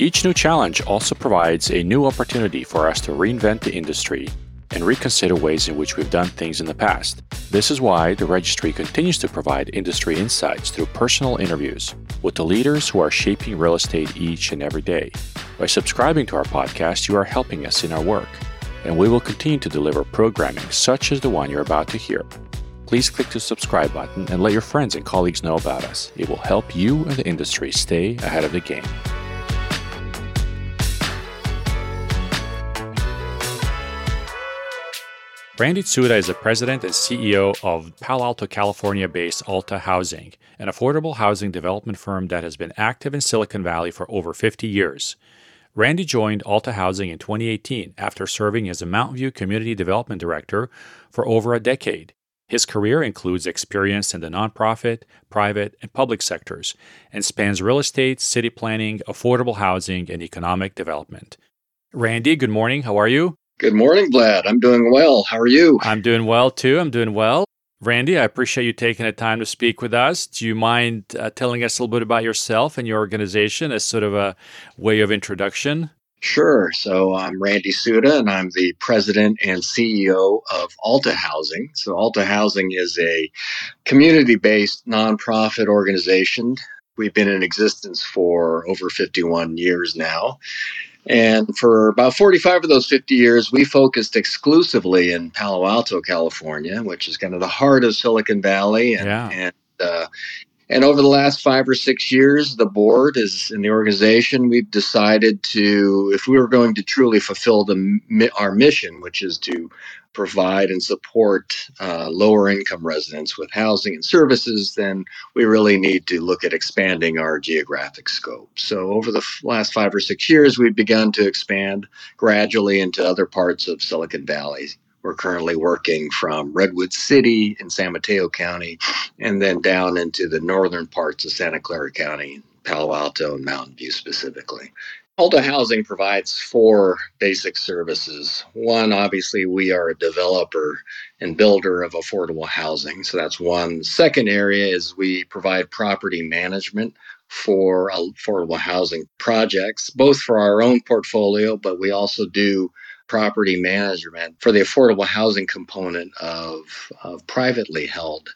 Each new challenge also provides a new opportunity for us to reinvent the industry and reconsider ways in which we've done things in the past. This is why the registry continues to provide industry insights through personal interviews with the leaders who are shaping real estate each and every day. By subscribing to our podcast, you are helping us in our work, and we will continue to deliver programming such as the one you're about to hear. Please click the subscribe button and let your friends and colleagues know about us. It will help you and the industry stay ahead of the game. Randy Tsuda is the president and CEO of Palo Alto, California based Alta Housing, an affordable housing development firm that has been active in Silicon Valley for over 50 years. Randy joined Alta Housing in 2018 after serving as a Mountain View Community Development Director for over a decade. His career includes experience in the nonprofit, private, and public sectors and spans real estate, city planning, affordable housing, and economic development. Randy, good morning. How are you? Good morning, Vlad. I'm doing well. How are you? I'm doing well too. I'm doing well. Randy, I appreciate you taking the time to speak with us. Do you mind uh, telling us a little bit about yourself and your organization as sort of a way of introduction? Sure. So I'm Randy Tsuda, and I'm the president and CEO of Alta Housing. So Alta Housing is a community-based nonprofit organization. We've been in existence for over 51 years now. And for about 45 of those 50 years, we focused exclusively in Palo Alto, California, which is kind of the heart of Silicon Valley. And, yeah. and, uh, and over the last five or six years, the board is in the organization. We've decided to, if we were going to truly fulfill the our mission, which is to provide and support uh, lower income residents with housing and services, then we really need to look at expanding our geographic scope. So, over the last five or six years, we've begun to expand gradually into other parts of Silicon Valley. We're currently working from Redwood City in San Mateo County and then down into the northern parts of Santa Clara County, Palo Alto, and Mountain View specifically. Alta Housing provides four basic services. One, obviously, we are a developer and builder of affordable housing. So that's one. Second area is we provide property management for uh, affordable housing projects, both for our own portfolio, but we also do property management for the affordable housing component of, of privately held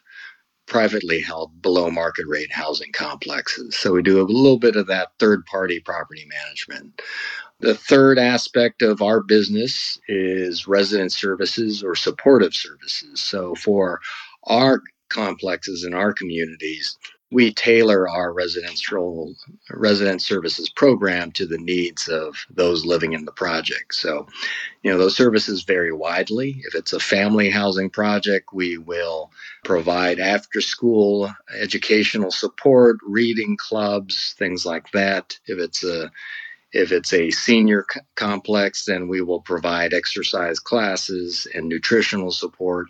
privately held below market rate housing complexes. So we do a little bit of that third party property management. The third aspect of our business is resident services or supportive services. So for our complexes in our communities, we tailor our residential resident services program to the needs of those living in the project. So, you know, those services vary widely. If it's a family housing project, we will provide after school educational support, reading clubs, things like that. If it's a if it's a senior c- complex, then we will provide exercise classes and nutritional support.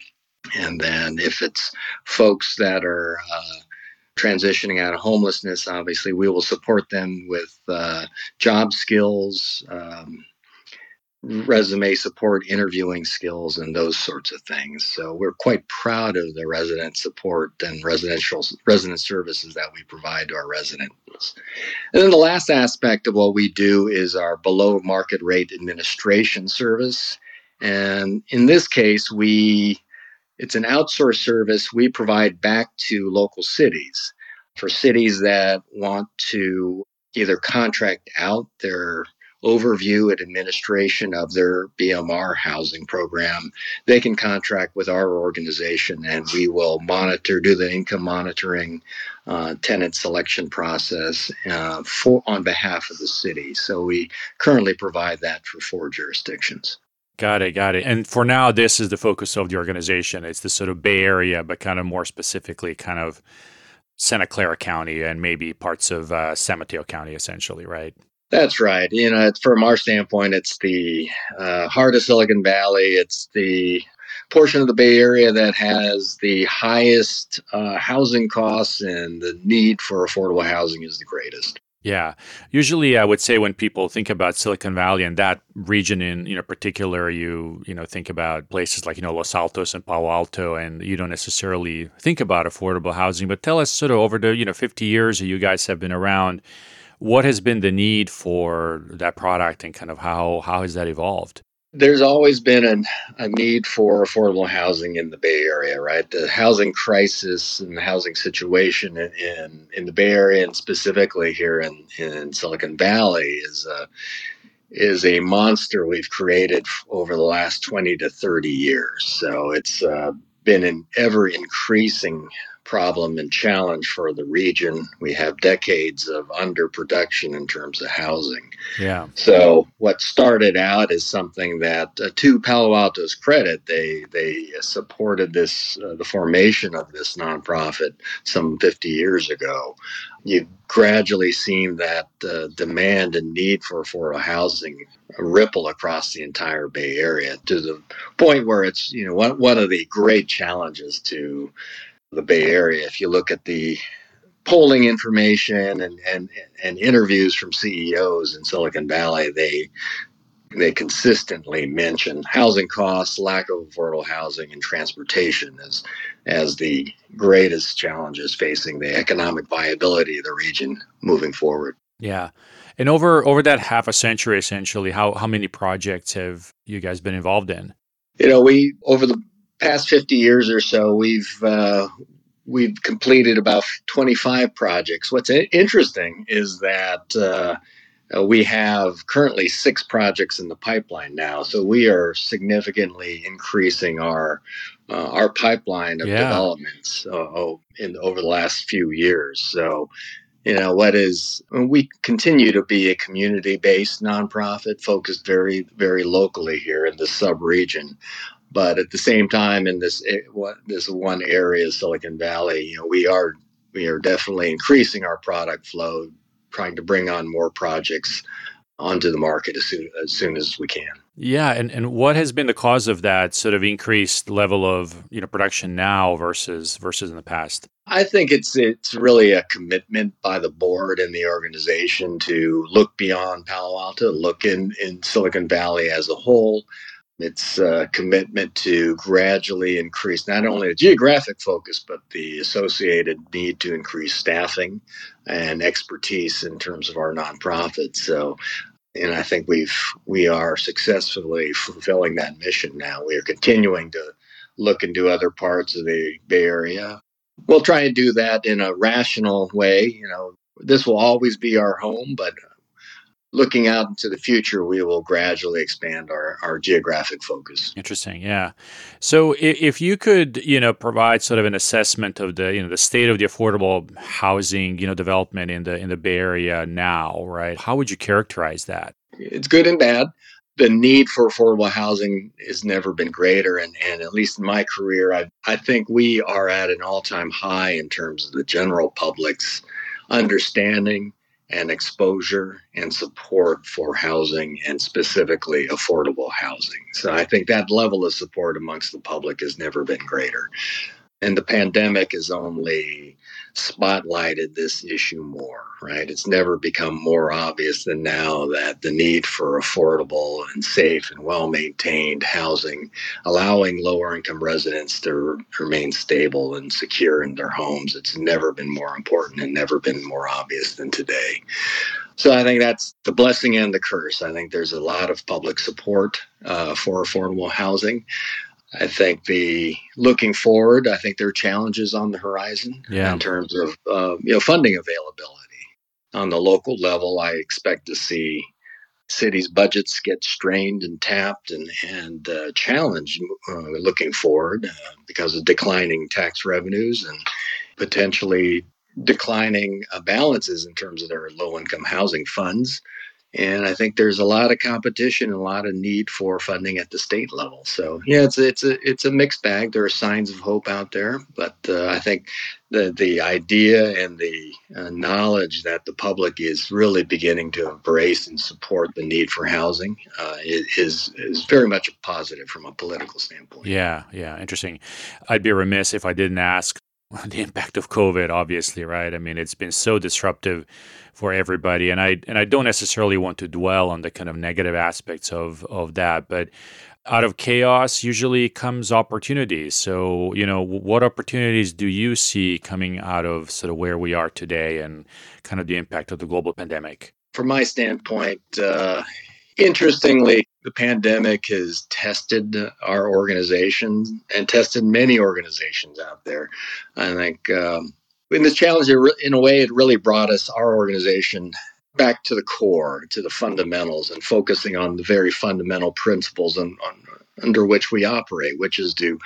And then if it's folks that are uh, transitioning out of homelessness, obviously, we will support them with uh, job skills, um, resume support, interviewing skills, and those sorts of things. So we're quite proud of the resident support and residential resident services that we provide to our residents. And then the last aspect of what we do is our below market rate administration service. And in this case, we it's an outsourced service we provide back to local cities for cities that want to either contract out their overview and administration of their BMR housing program, they can contract with our organization and we will monitor, do the income monitoring, uh, tenant selection process uh, for on behalf of the city. So we currently provide that for four jurisdictions. Got it, got it. And for now, this is the focus of the organization. It's the sort of Bay Area, but kind of more specifically, kind of Santa Clara County and maybe parts of uh, San Mateo County, essentially, right? That's right. You know, from our standpoint, it's the uh, heart of Silicon Valley. It's the portion of the Bay Area that has the highest uh, housing costs and the need for affordable housing is the greatest. Yeah. Usually I would say when people think about Silicon Valley and that region in, you know, particular, you, you know, think about places like, you know, Los Altos and Palo Alto and you don't necessarily think about affordable housing. But tell us sort of over the, you know, 50 years that you guys have been around, what has been the need for that product and kind of how how has that evolved? There's always been a, a need for affordable housing in the Bay Area, right? The housing crisis and the housing situation in, in, in the Bay Area and specifically here in, in Silicon Valley is a, is a monster we've created over the last 20 to 30 years. So it's uh, been an ever increasing problem and challenge for the region. We have decades of underproduction in terms of housing. Yeah. So what started out as something that, uh, to Palo Alto's credit, they they supported this uh, the formation of this nonprofit some 50 years ago. You've gradually seen that uh, demand and need for affordable housing ripple across the entire Bay Area to the point where it's you know one one of the great challenges to the Bay Area. If you look at the polling information and, and, and interviews from CEOs in Silicon Valley, they they consistently mention housing costs, lack of affordable housing, and transportation as as the greatest challenges facing the economic viability of the region moving forward. Yeah. And over over that half a century essentially, how how many projects have you guys been involved in? You know, we over the past 50 years or so, we've uh, we've completed about 25 projects. What's interesting is that uh, we have currently six projects in the pipeline now, so we are significantly increasing our uh, our pipeline of yeah. developments uh, in over the last few years. So, you know, what is we continue to be a community based nonprofit focused very very locally here in the sub region. But at the same time, in this eh, what this one area, Silicon Valley, you know, we are we are definitely increasing our product flow, trying to bring on more projects onto the market as soon as, soon as we can. Yeah, and, and what has been the cause of that sort of increased level of you know production now versus versus in the past? I think it's it's really a commitment by the board and the organization to look beyond Palo Alto, look in in Silicon Valley as a whole, its uh, commitment to gradually increase not only the geographic focus, but the associated need to increase staffing and expertise in terms of our nonprofit. So, and I think we've we are successfully fulfilling that mission now. We are continuing to look into other parts of the Bay Area. We'll try and do that in a rational way. You know, this will always be our home, but looking out into the future, we will gradually expand our, our geographic focus. Interesting, yeah. So, if you could, you know, provide sort of an assessment of the, you know, the state of the affordable housing, you know, development in the in the Bay Area now, right? How would you characterize that? It's good and bad. The need for affordable housing has never been greater, and, and at least in my career, I I think we are at an all time high in terms of the general public's understanding and exposure and support for housing and specifically affordable housing. So I think that level of support amongst the public has never been greater. And the pandemic has only spotlighted this issue more, right? It's never become more obvious than now that the need for affordable and safe and well maintained housing, allowing lower income residents to remain stable and secure in their homes, it's never been more important and never been more obvious than today. So I think that's the blessing and the curse. I think there's a lot of public support uh, for affordable housing. I think the looking forward, I think there are challenges on the horizon yeah. in terms of uh, you know funding availability. On the local level, I expect to see cities' budgets get strained and tapped and and uh, challenged uh, looking forward uh, because of declining tax revenues and potentially declining uh, balances in terms of their low-income housing funds and I think there's a lot of competition and a lot of need for funding at the state level. So yeah, it's it's a it's a mixed bag. There are signs of hope out there, but uh, I think the the idea and the uh, knowledge that the public is really beginning to embrace and support the need for housing uh, is is very much a positive from a political standpoint. Yeah, yeah, interesting. I'd be remiss if I didn't ask the impact of COVID. Obviously, right? I mean, it's been so disruptive for everybody. And I and I don't necessarily want to dwell on the kind of negative aspects of of that, but out of chaos usually comes opportunities. So, you know, what opportunities do you see coming out of sort of where we are today and kind of the impact of the global pandemic? From my standpoint, uh, interestingly, the pandemic has tested our organization and tested many organizations out there. I think um, in this challenge, in a way, it really brought us, our organization, back to the core, to the fundamentals, and focusing on the very fundamental principles on, on, under which we operate, which is to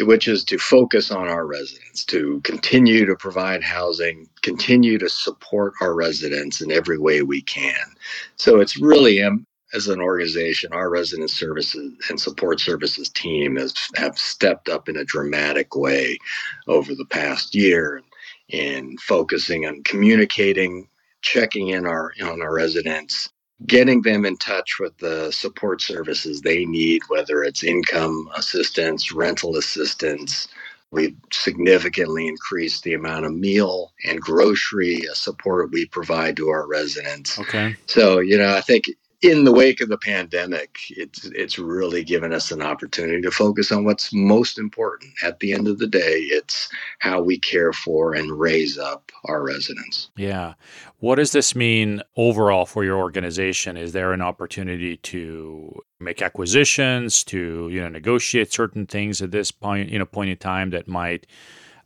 which is to focus on our residents, to continue to provide housing, continue to support our residents in every way we can. So it's really um, as an organization, our resident services and support services team has have stepped up in a dramatic way over the past year in focusing on communicating checking in our on our residents, getting them in touch with the support services they need, whether it's income assistance, rental assistance. We've significantly increased the amount of meal and grocery support we provide to our residents. Okay. So, you know, I think in the wake of the pandemic, it's it's really given us an opportunity to focus on what's most important. At the end of the day, it's how we care for and raise up our residents. Yeah. What does this mean overall for your organization? Is there an opportunity to make acquisitions, to you know negotiate certain things at this point, you know, point in time that might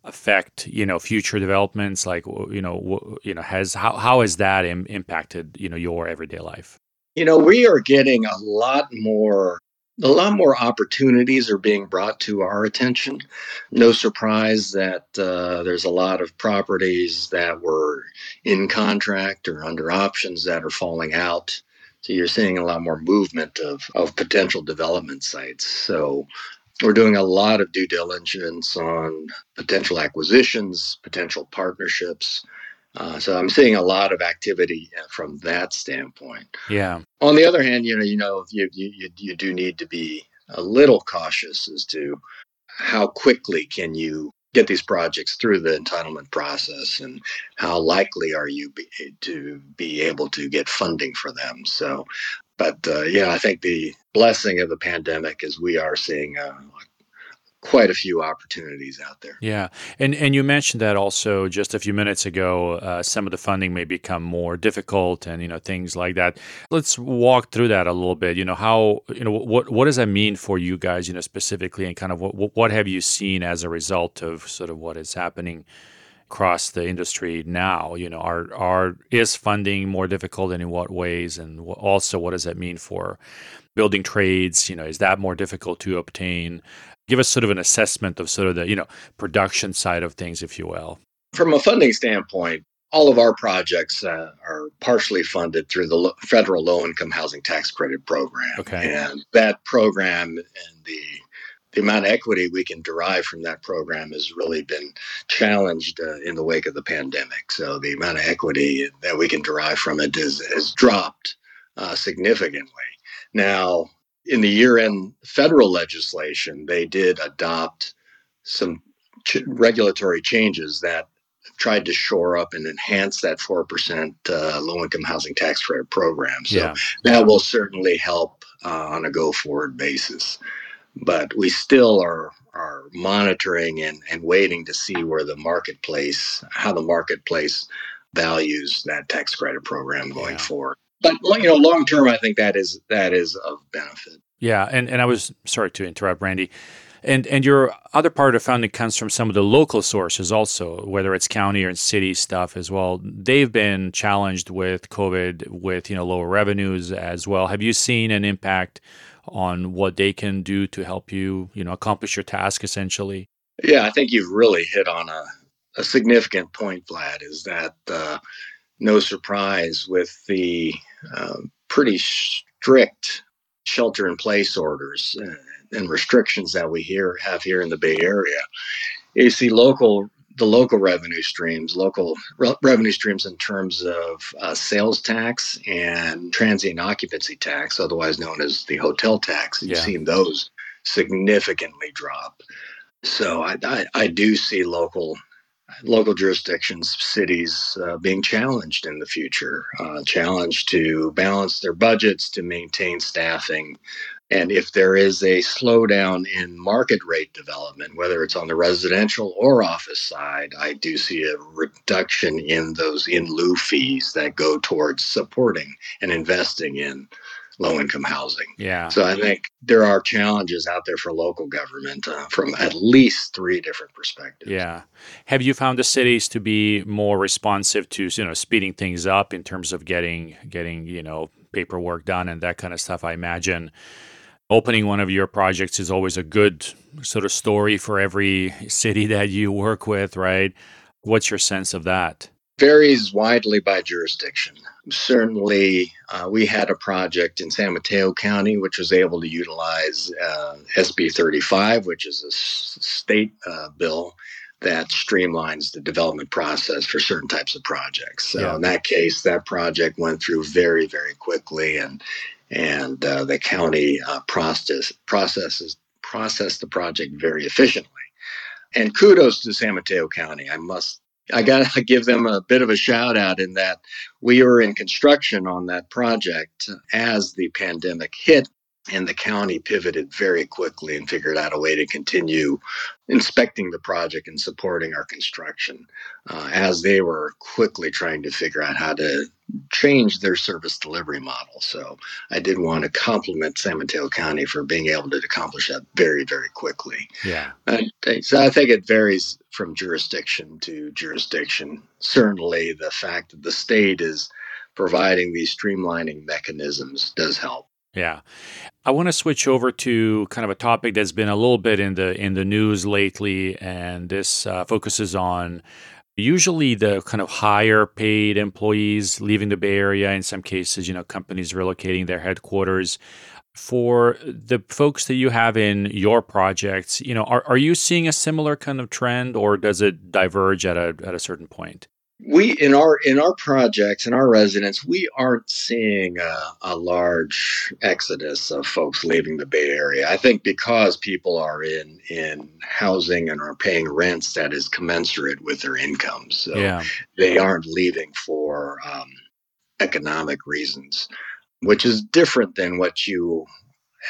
affect you know future developments like you know you know has how, how has that Im- impacted you know your everyday life you know, we are getting a lot more a lot more opportunities are being brought to our attention. No surprise that uh, there's a lot of properties that were in contract or under options that are falling out. So you're seeing a lot more movement of, of potential development sites. So we're doing a lot of due diligence on potential acquisitions, potential partnerships. Uh, so I'm seeing a lot of activity uh, from that standpoint. Yeah. On the other hand, you know, you know, you you you do need to be a little cautious as to how quickly can you get these projects through the entitlement process and how likely are you be, to be able to get funding for them so but uh, yeah i think the blessing of the pandemic is we are seeing a, quite a few opportunities out there. Yeah, and and you mentioned that also just a few minutes ago. Uh, some of the funding may become more difficult, and you know things like that. Let's walk through that a little bit. You know how you know what what does that mean for you guys? You know specifically, and kind of what what have you seen as a result of sort of what is happening across the industry now you know are are is funding more difficult and in what ways and also what does that mean for building trades you know is that more difficult to obtain give us sort of an assessment of sort of the you know production side of things, if you will. From a funding standpoint, all of our projects uh, are partially funded through the federal low income housing tax credit program. Okay. And that program and the the amount of equity we can derive from that program has really been challenged uh, in the wake of the pandemic. So the amount of equity that we can derive from it is, has dropped uh, significantly. Now, in the year end federal legislation, they did adopt some ch- regulatory changes that tried to shore up and enhance that 4% uh, low income housing tax credit program. So yeah. that will certainly help uh, on a go forward basis. But we still are are monitoring and, and waiting to see where the marketplace, how the marketplace values that tax credit program going yeah. forward but you know, long term, I think that is that is of benefit. Yeah, and and I was sorry to interrupt, Randy. And and your other part of funding comes from some of the local sources also, whether it's county or city stuff as well. They've been challenged with COVID, with you know lower revenues as well. Have you seen an impact on what they can do to help you, you know, accomplish your task essentially? Yeah, I think you've really hit on a, a significant point, Vlad. Is that uh, no surprise with the uh, pretty strict shelter in place orders and restrictions that we here have here in the Bay Area. You see local the local revenue streams, local re- revenue streams in terms of uh, sales tax and transient occupancy tax, otherwise known as the hotel tax. You've yeah. seen those significantly drop. So I, I, I do see local local jurisdictions, cities uh, being challenged in the future, uh, challenged to balance their budgets, to maintain staffing, And if there is a slowdown in market rate development, whether it's on the residential or office side, I do see a reduction in those in lieu fees that go towards supporting and investing in low income housing. Yeah. So I think there are challenges out there for local government uh, from at least three different perspectives. Yeah. Have you found the cities to be more responsive to you know speeding things up in terms of getting getting you know paperwork done and that kind of stuff? I imagine opening one of your projects is always a good sort of story for every city that you work with, right? What's your sense of that? Varies widely by jurisdiction. Certainly, uh, we had a project in San Mateo County which was able to utilize uh, SB 35, which is a s- state uh, bill that streamlines the development process for certain types of projects. So, Yeah. in that case, that project went through very, very quickly, and and uh, the county uh, process processes processed the project very efficiently. And kudos to San Mateo County. I must I got to give them a bit of a shout out in that we were in construction on that project as the pandemic hit, and the county pivoted very quickly and figured out a way to continue inspecting the project and supporting our construction uh, as they were quickly trying to figure out how to change their service delivery model. So I did want to compliment San Mateo County for being able to accomplish that very, very quickly. Yeah. Uh, so I think it varies from jurisdiction to jurisdiction. Certainly, the fact that the state is providing these streamlining mechanisms does help. Yeah. I want to switch over to kind of a topic that's been a little bit in the in the news lately and this uh, focuses on usually the kind of higher paid employees leaving the Bay Area in some cases, you know, companies relocating their headquarters. For the folks that you have in your projects, you know, are, are you seeing a similar kind of trend or does it diverge at a at a certain point? We in our in our projects in our residents we aren't seeing a, a, large exodus of folks leaving the bay area i think because people are in in housing and are paying rents that is commensurate with their incomes so yeah. they aren't leaving for um, economic reasons which is different than what you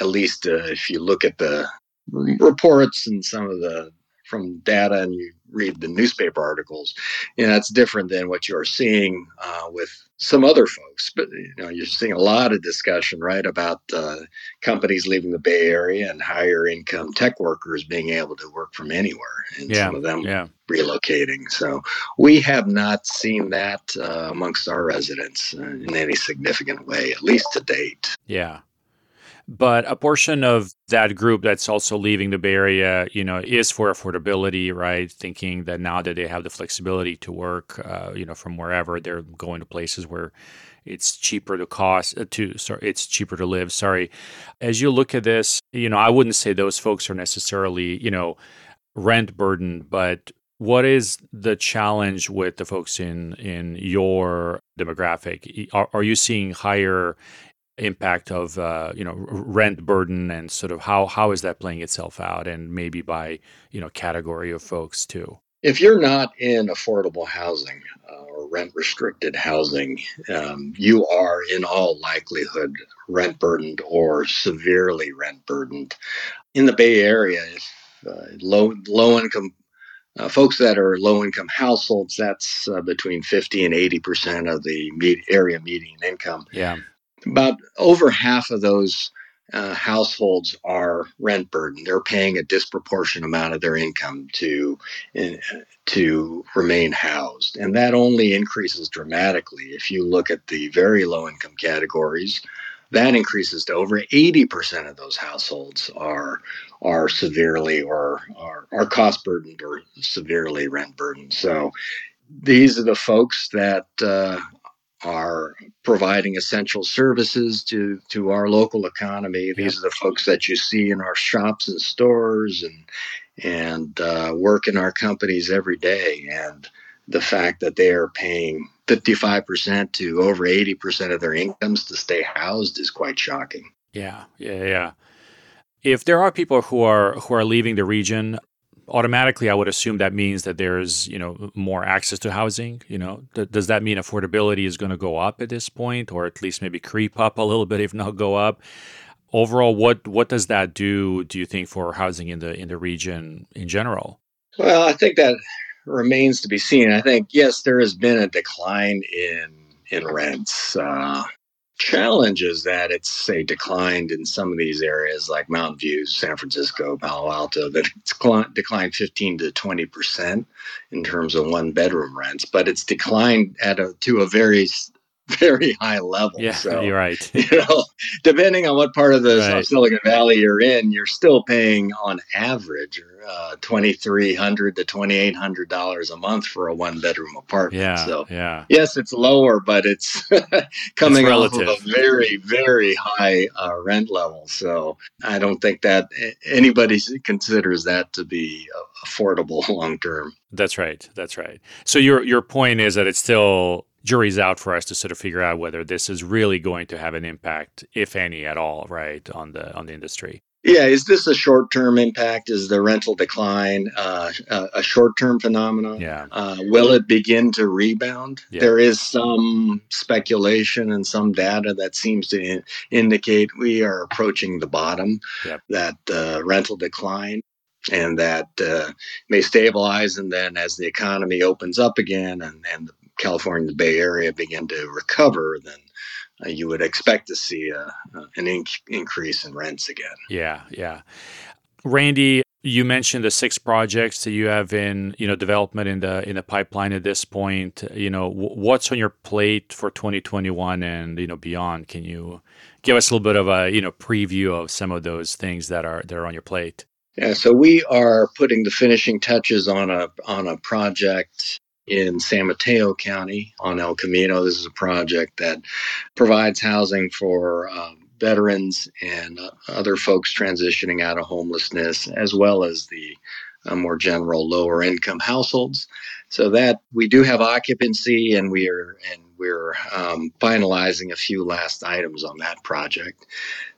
at least uh, if you look at the reports and some of the from data and you read the newspaper articles, you know, that's different than what you're seeing uh, with some other folks. But you know, you're seeing a lot of discussion, right, about uh, companies leaving the Bay Area and higher income tech workers being able to work from anywhere, and yeah. some of them yeah. relocating. So we have not seen that uh, amongst our residents in any significant way, at least to date. Yeah. But a portion of that group that's also leaving the Bay Area, you know, is for affordability, right? Thinking that now that they have the flexibility to work, uh, you know, from wherever they're going to places where it's cheaper to cost uh, to sorry, it's cheaper to live. Sorry, as you look at this, you know, I wouldn't say those folks are necessarily, you know, rent burdened, but what is the challenge with the folks in in your demographic? Are, are you seeing higher impact of uh, you know rent burden and sort of how how is that playing itself out and maybe by you know category of folks too? If you're not in affordable housing uh, or rent restricted housing um, you are in all likelihood rent burdened or severely rent burdened. In the bay area if uh, low low income uh, folks that are low income households that's uh, between 50 and 80 percent of the med- area median income. Yeah about over half of those uh, households are rent burdened. They're paying a disproportionate amount of their income to uh, to remain housed, and that only increases dramatically if you look at the very low income categories. That increases to over 80% of those households are are severely or are, are cost burdened or severely rent burdened. So these are the folks that uh, are providing essential services to to our local economy. These are the folks that you see in our shops and stores and and uh, work in our companies every day. And the fact that they are paying 55% to over 80% of their incomes to stay housed is quite shocking. Yeah, yeah, yeah. If there are people who are who are leaving the region, automatically I would assume that means that there's, you know, more access to housing, you know. Th- does that mean affordability is going to go up at this point or at least maybe creep up a little bit if not go up? overall, what what does that do? Do you think for housing in the in the region in general? Well, I think that remains to be seen. I think yes, there has been a decline in in rents. Uh, challenge is that it's say declined in some of these areas like Mountain View, San Francisco, Palo Alto, that it's declined 15 to 20 percent in terms of one bedroom rents, but it's declined at a to a very very high level. Yeah, so, you're right. you know, depending on what part of the right. Silicon Valley you're in, you're still paying on average uh, twenty three hundred to twenty eight hundred dollars a month for a one bedroom apartment. Yeah, so yeah. Yes, it's lower, but it's coming it's off of a very very high uh, rent level. So I don't think that anybody considers that to be affordable long term. That's right. That's right. So your your point is that it's still jury's out for us to sort of figure out whether this is really going to have an impact, if any at all, right, on the on the industry. Yeah, is this a short-term impact? Is the rental decline uh, a short-term phenomenon? Yeah. Uh, will it begin to rebound? Yeah. There is some speculation and some data that seems to in- indicate we are approaching the bottom. Yep. That uh, rental decline and that uh, may stabilize. And then as the economy opens up again and, and the California, the Bay Area begin to recover, then uh, you would expect to see a, an inc- increase in rents again. Yeah, yeah. Randy, you mentioned the six projects that you have in you know development in the in the pipeline at this point. You know w- what's on your plate for 2021 and you know beyond. Can you give us a little bit of a you know preview of some of those things that are that are on your plate? Yeah, so we are putting the finishing touches on a on a project in San Mateo County on El Camino. This is a project that provides housing for um, veterans and uh, other folks transitioning out of homelessness, as well as the uh, more general lower income households. So that we do have occupancy, and we are and we're um, finalizing a few last items on that project.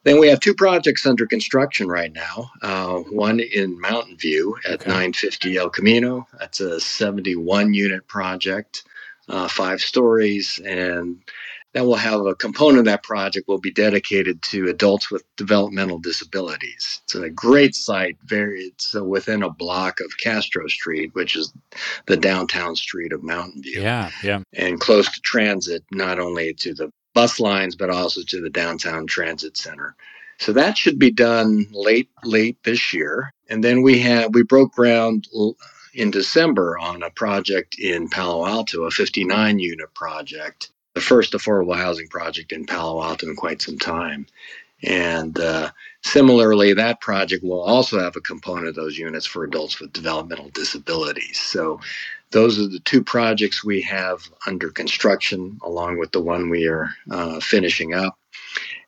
Then we have two projects under construction right now. Uh, one in Mountain View at okay. 950 El Camino. That's a 71 unit project, uh, five stories, and that will have a component of that project will be dedicated to adults with developmental disabilities. It's a great site, very it's within a block of Castro Street, which is the downtown street of Mountain View. Yeah, yeah. And close to transit, not only to the bus lines but also to the downtown transit center. So that should be done late late this year. And then we have we broke ground in December on a project in Palo Alto, a 59 unit project the first affordable housing project in Palo Alto in quite some time. And uh, similarly, that project will also have a component of those units for adults with developmental disabilities. So, those are the two projects we have under construction, along with the one we are uh, finishing up.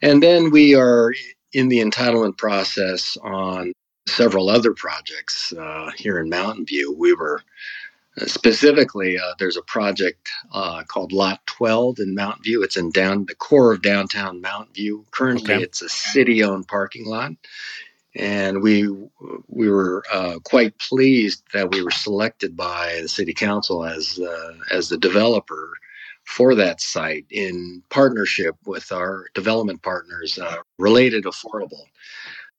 And then we are in the entitlement process on several other projects uh, here in Mountain View. We were specifically, uh, there's a project uh, called Lot 12 in Mountain View. It's in down the core of downtown Mountain View. Currently, okay. it's a city-owned parking lot, and we we were uh, quite pleased that we were selected by the city council as uh, as the developer for that site in partnership with our development partners, uh, Related Affordable.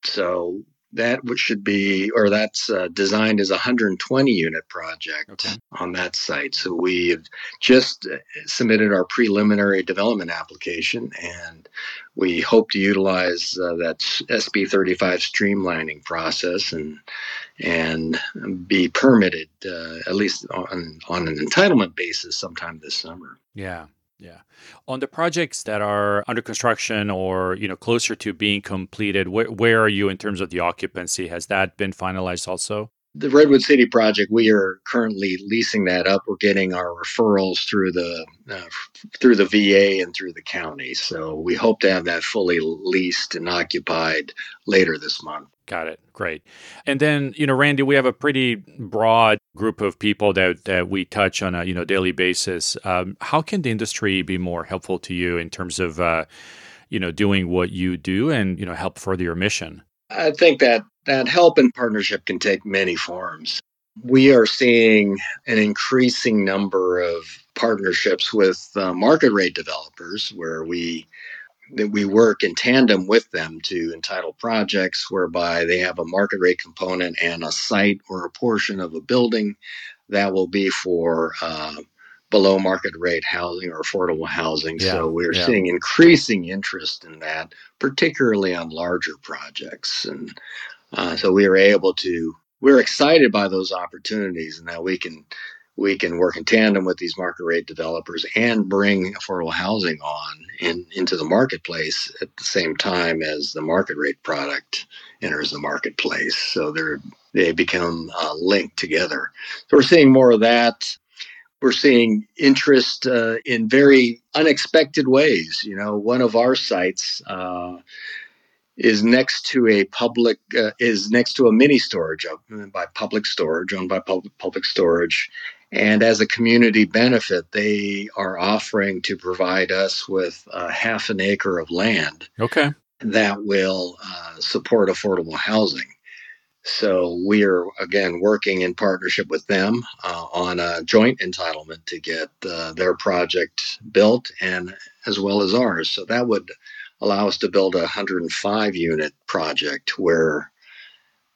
So that should be, or that's uh, designed as a 120 unit project okay. on that site. So we've just uh, submitted our preliminary development application, and we hope to utilize uh, that SB 35 streamlining process and and be permitted uh, at least on on an entitlement basis sometime this summer. Yeah. Yeah. On the projects that are under construction or, you know, closer to being completed, where, where are you in terms of the occupancy? Has that been finalized also? The Redwood City project, we are currently leasing that up. We're getting our referrals through the uh, through the VA and through the county. So we hope to have that fully leased and occupied later this month. Got it. Great. And then, you know, Randy, we have a pretty broad group of people that, that we touch on a, you know, daily basis. Um, how can the industry be more helpful to you in terms of, uh, you know, doing what you do and, you know, help further your mission? I think that that help and partnership can take many forms. We are seeing an increasing number of partnerships with uh, market rate developers where we that we work in tandem with them to entitle projects whereby they have a market rate component and a site or a portion of a building that will be for uh, below market rate housing or affordable housing. Yeah, so we're yeah. seeing increasing interest in that, particularly on larger projects. And uh, so we are able to, we're excited by those opportunities and that we can we can work in tandem with these market rate developers and bring affordable housing on in, into the marketplace at the same time as the market rate product enters the marketplace. So they're they become uh, linked together. So we're seeing more of that. We're seeing interest uh, in very unexpected ways. You know, one of our sites uh, is next to a public uh, is next to a mini storage uh, by public storage owned by public, public storage and as a community benefit, they are offering to provide us with uh, half an acre of land. Okay. That will uh, support affordable housing. So we are again working in partnership with them uh, on a joint entitlement to get uh, their project built, and as well as ours. So that would allow us to build a 105 unit project where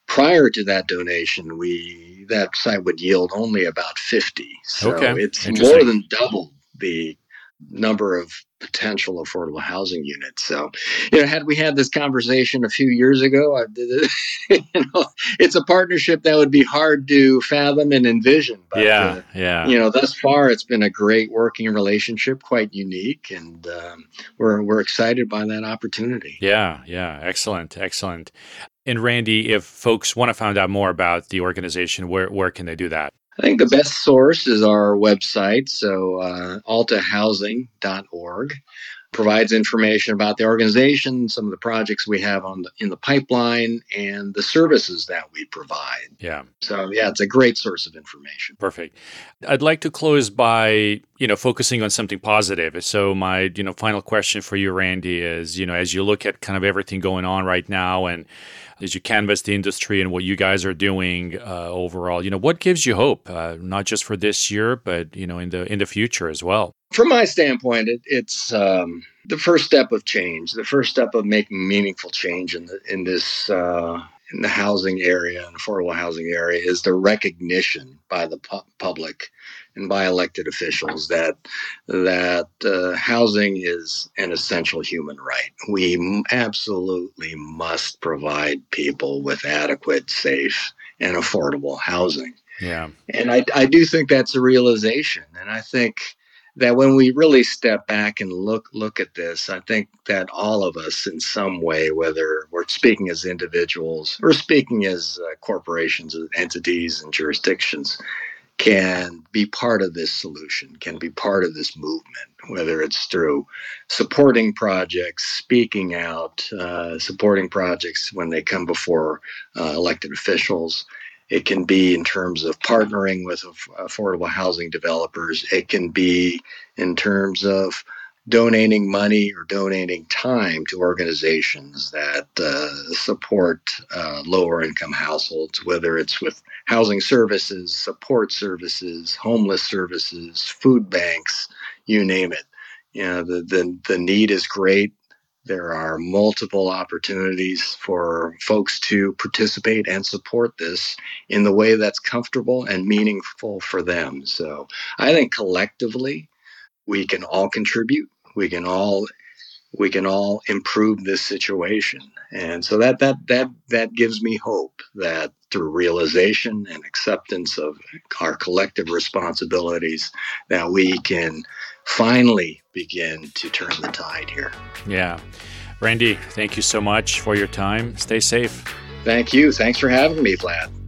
prior to that donation, we that site would yield only about 50. So okay. it's more than double the number of potential affordable housing units. So, you know, had we had this conversation a few years ago, I, you know, it's a partnership that would be hard to fathom and envision. But, yeah, uh, yeah. You know, thus far, it's been a great working relationship, quite unique, and um, we're we're excited by that opportunity. Yeah, yeah, excellent, excellent. And Randy, if folks want to find out more about the organization, where, where can they do that? I think the best source is our website, so uh, altahousing.org provides information about the organization, some of the projects we have on the, in the pipeline, and the services that we provide. Yeah. So yeah, it's a great source of information. Perfect. I'd like to close by you know focusing on something positive. So my you know final question for you, Randy, is you know as you look at kind of everything going on right now and as you canvas the industry and what you guys are doing uh, overall, you know, what gives you hope, uh, not just for this year, but you know, in the in the future as well? From my standpoint, it, it's um, the first step of change, the first step of making meaningful change in the in this uh, in the housing area and affordable housing area is the recognition by the pu- public and by elected officials that that uh, housing is an essential human right. We absolutely must provide people with adequate, safe, and affordable housing. Yeah, and I, I do think that's a realization, and I think that when we really step back and look look at this, I think that all of us, in some way, whether we're speaking as individuals or speaking as uh, corporations, entities, and jurisdictions, can be part of this solution, can be part of this movement, whether it's through supporting projects, speaking out, uh, supporting projects when they come before uh, elected officials. It can be in terms of partnering with affordable housing developers. It can be in terms of donating money or donating time to organizations that uh, support uh, lower income households, whether it's with housing services, support services, homeless services, food banks, you name it. You know, the, the, the need is great. There are multiple opportunities for folks to participate and support this in the way that's comfortable and meaningful for them. So I think collectively, we can all contribute we can all we can all improve this situation. And so that that that that gives me hope that through realization and acceptance of our collective responsibilities that we can finally begin to turn the tide here. Yeah. Randy thank you so much for your time. Stay safe. Thank you. Thanks for having me vlad